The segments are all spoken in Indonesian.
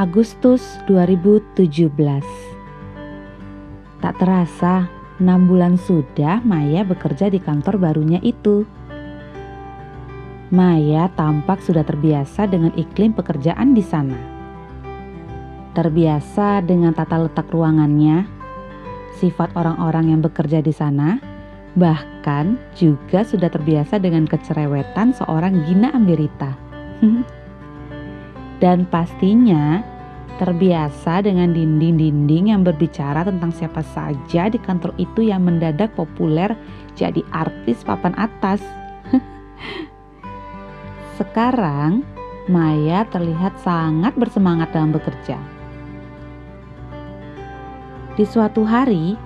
Agustus 2017 Tak terasa, enam bulan sudah Maya bekerja di kantor barunya itu. Maya tampak sudah terbiasa dengan iklim pekerjaan di sana. Terbiasa dengan tata letak ruangannya, sifat orang-orang yang bekerja di sana, bahkan juga sudah terbiasa dengan kecerewetan seorang Gina Ambirita. Dan pastinya terbiasa dengan dinding-dinding yang berbicara tentang siapa saja di kantor itu yang mendadak populer jadi artis papan atas. Sekarang, Maya terlihat sangat bersemangat dalam bekerja. Di suatu hari,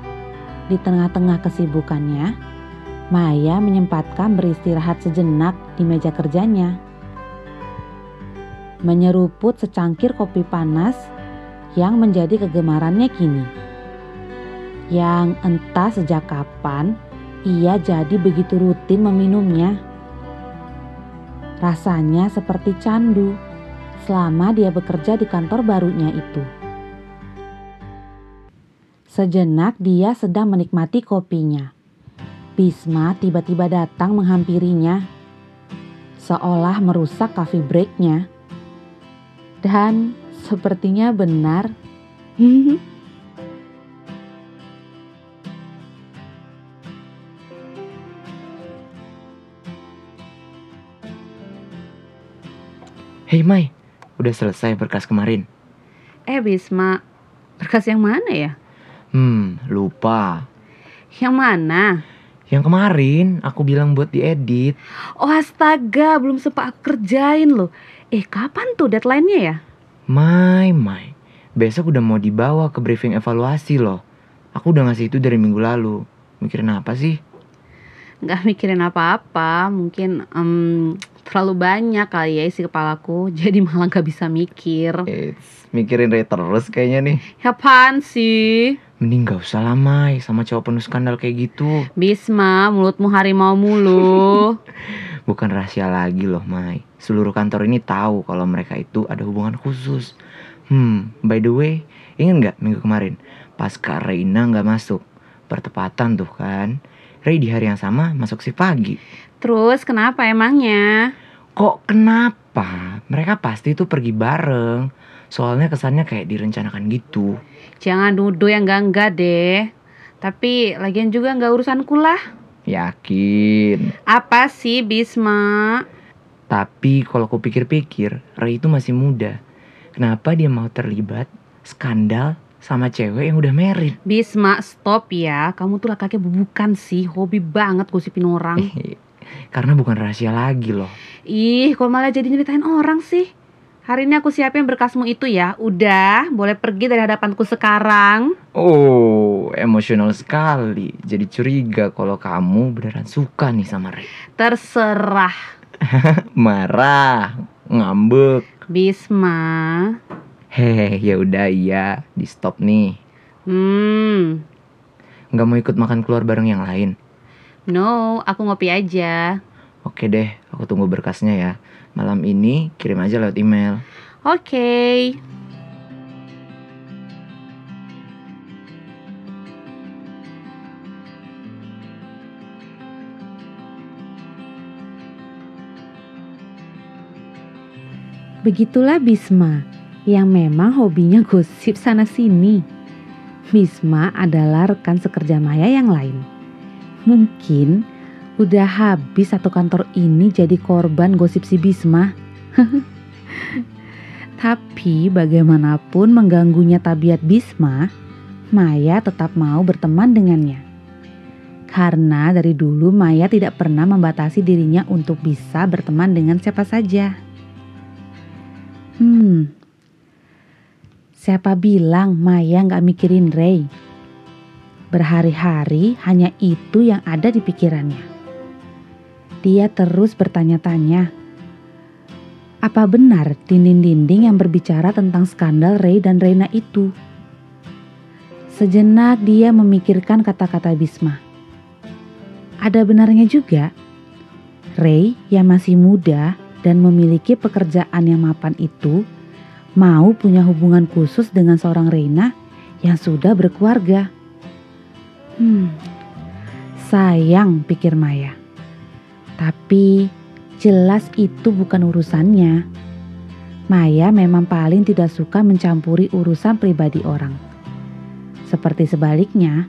di tengah-tengah kesibukannya, Maya menyempatkan beristirahat sejenak di meja kerjanya menyeruput secangkir kopi panas yang menjadi kegemarannya kini. Yang entah sejak kapan ia jadi begitu rutin meminumnya. Rasanya seperti candu selama dia bekerja di kantor barunya itu. Sejenak dia sedang menikmati kopinya. Bisma tiba-tiba datang menghampirinya, seolah merusak coffee breaknya. Dan sepertinya benar. Hei Mai, udah selesai berkas kemarin? Eh Bisma, berkas yang mana ya? Hmm, lupa. Yang mana? Yang kemarin aku bilang buat diedit. Oh astaga, belum sempat aku kerjain loh. Eh kapan tuh deadline-nya ya? Mai, Mai. Besok udah mau dibawa ke briefing evaluasi loh. Aku udah ngasih itu dari minggu lalu. Mikirin apa sih? Gak mikirin apa-apa, mungkin em, terlalu banyak kali ya isi kepalaku, jadi malah gak bisa mikir. Eits, mikirin Ray terus kayaknya nih. Ya apaan sih? Mending gak usah lah Mai sama cowok penuh skandal kayak gitu. Bisma, mulutmu harimau mulu. Bukan rahasia lagi loh Mai. Seluruh kantor ini tahu kalau mereka itu ada hubungan khusus. Hmm, by the way, ingat nggak minggu kemarin pas Kak Reina nggak masuk? Pertepatan tuh kan. Ray di hari yang sama masuk si pagi. Terus kenapa emangnya? Kok kenapa? Mereka pasti tuh pergi bareng. Soalnya kesannya kayak direncanakan gitu. Jangan duduk yang enggak deh. Tapi lagian juga nggak urusanku lah. Yakin. Apa sih Bisma? Tapi kalau aku pikir-pikir, Ray itu masih muda. Kenapa dia mau terlibat skandal sama cewek yang udah married? Bisma stop ya. Kamu tuh laki-laki bubukan sih. Hobi banget gosipin orang. Karena bukan rahasia lagi loh. Ih, kok malah jadi nyeritain orang sih? Hari ini aku siapin berkasmu itu ya. Udah, boleh pergi dari hadapanku sekarang. Oh, emosional sekali. Jadi curiga kalau kamu beneran suka nih sama Ray. Terserah. Marah, ngambek. Bisma. Hehe, ya udah iya, di stop nih. Hmm, Nggak mau ikut makan keluar bareng yang lain. no, aku ngopi aja. Oke deh, aku tunggu berkasnya ya. Malam ini kirim aja lewat email. Oke. Begitulah Bisma yang memang hobinya gosip sana sini. Bisma adalah rekan sekerja Maya yang lain. Mungkin udah habis satu kantor ini jadi korban gosip si Bisma. Tapi bagaimanapun mengganggunya tabiat Bisma, Maya tetap mau berteman dengannya. Karena dari dulu Maya tidak pernah membatasi dirinya untuk bisa berteman dengan siapa saja. Hmm, siapa bilang Maya nggak mikirin Ray? Berhari-hari hanya itu yang ada di pikirannya. Dia terus bertanya-tanya, apa benar dinding-dinding yang berbicara tentang skandal Ray dan Reina itu? Sejenak dia memikirkan kata-kata Bisma. Ada benarnya juga, Ray yang masih muda dan memiliki pekerjaan yang mapan itu mau punya hubungan khusus dengan seorang Reina yang sudah berkeluarga. Hmm, sayang pikir Maya. Tapi jelas itu bukan urusannya. Maya memang paling tidak suka mencampuri urusan pribadi orang. Seperti sebaliknya,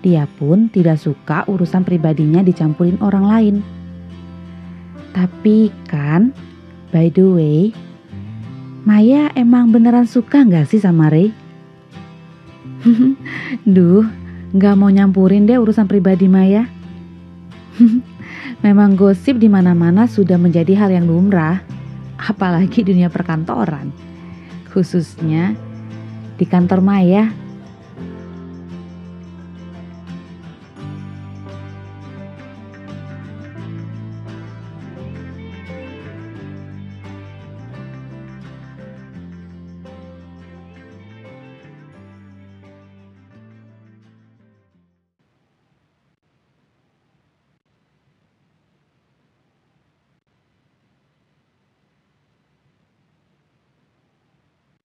dia pun tidak suka urusan pribadinya dicampurin orang lain. Tapi kan, by the way, Maya emang beneran suka nggak sih sama Ray? Duh, nggak mau nyampurin deh urusan pribadi Maya. Memang gosip di mana-mana sudah menjadi hal yang lumrah apalagi dunia perkantoran. Khususnya di kantor Maya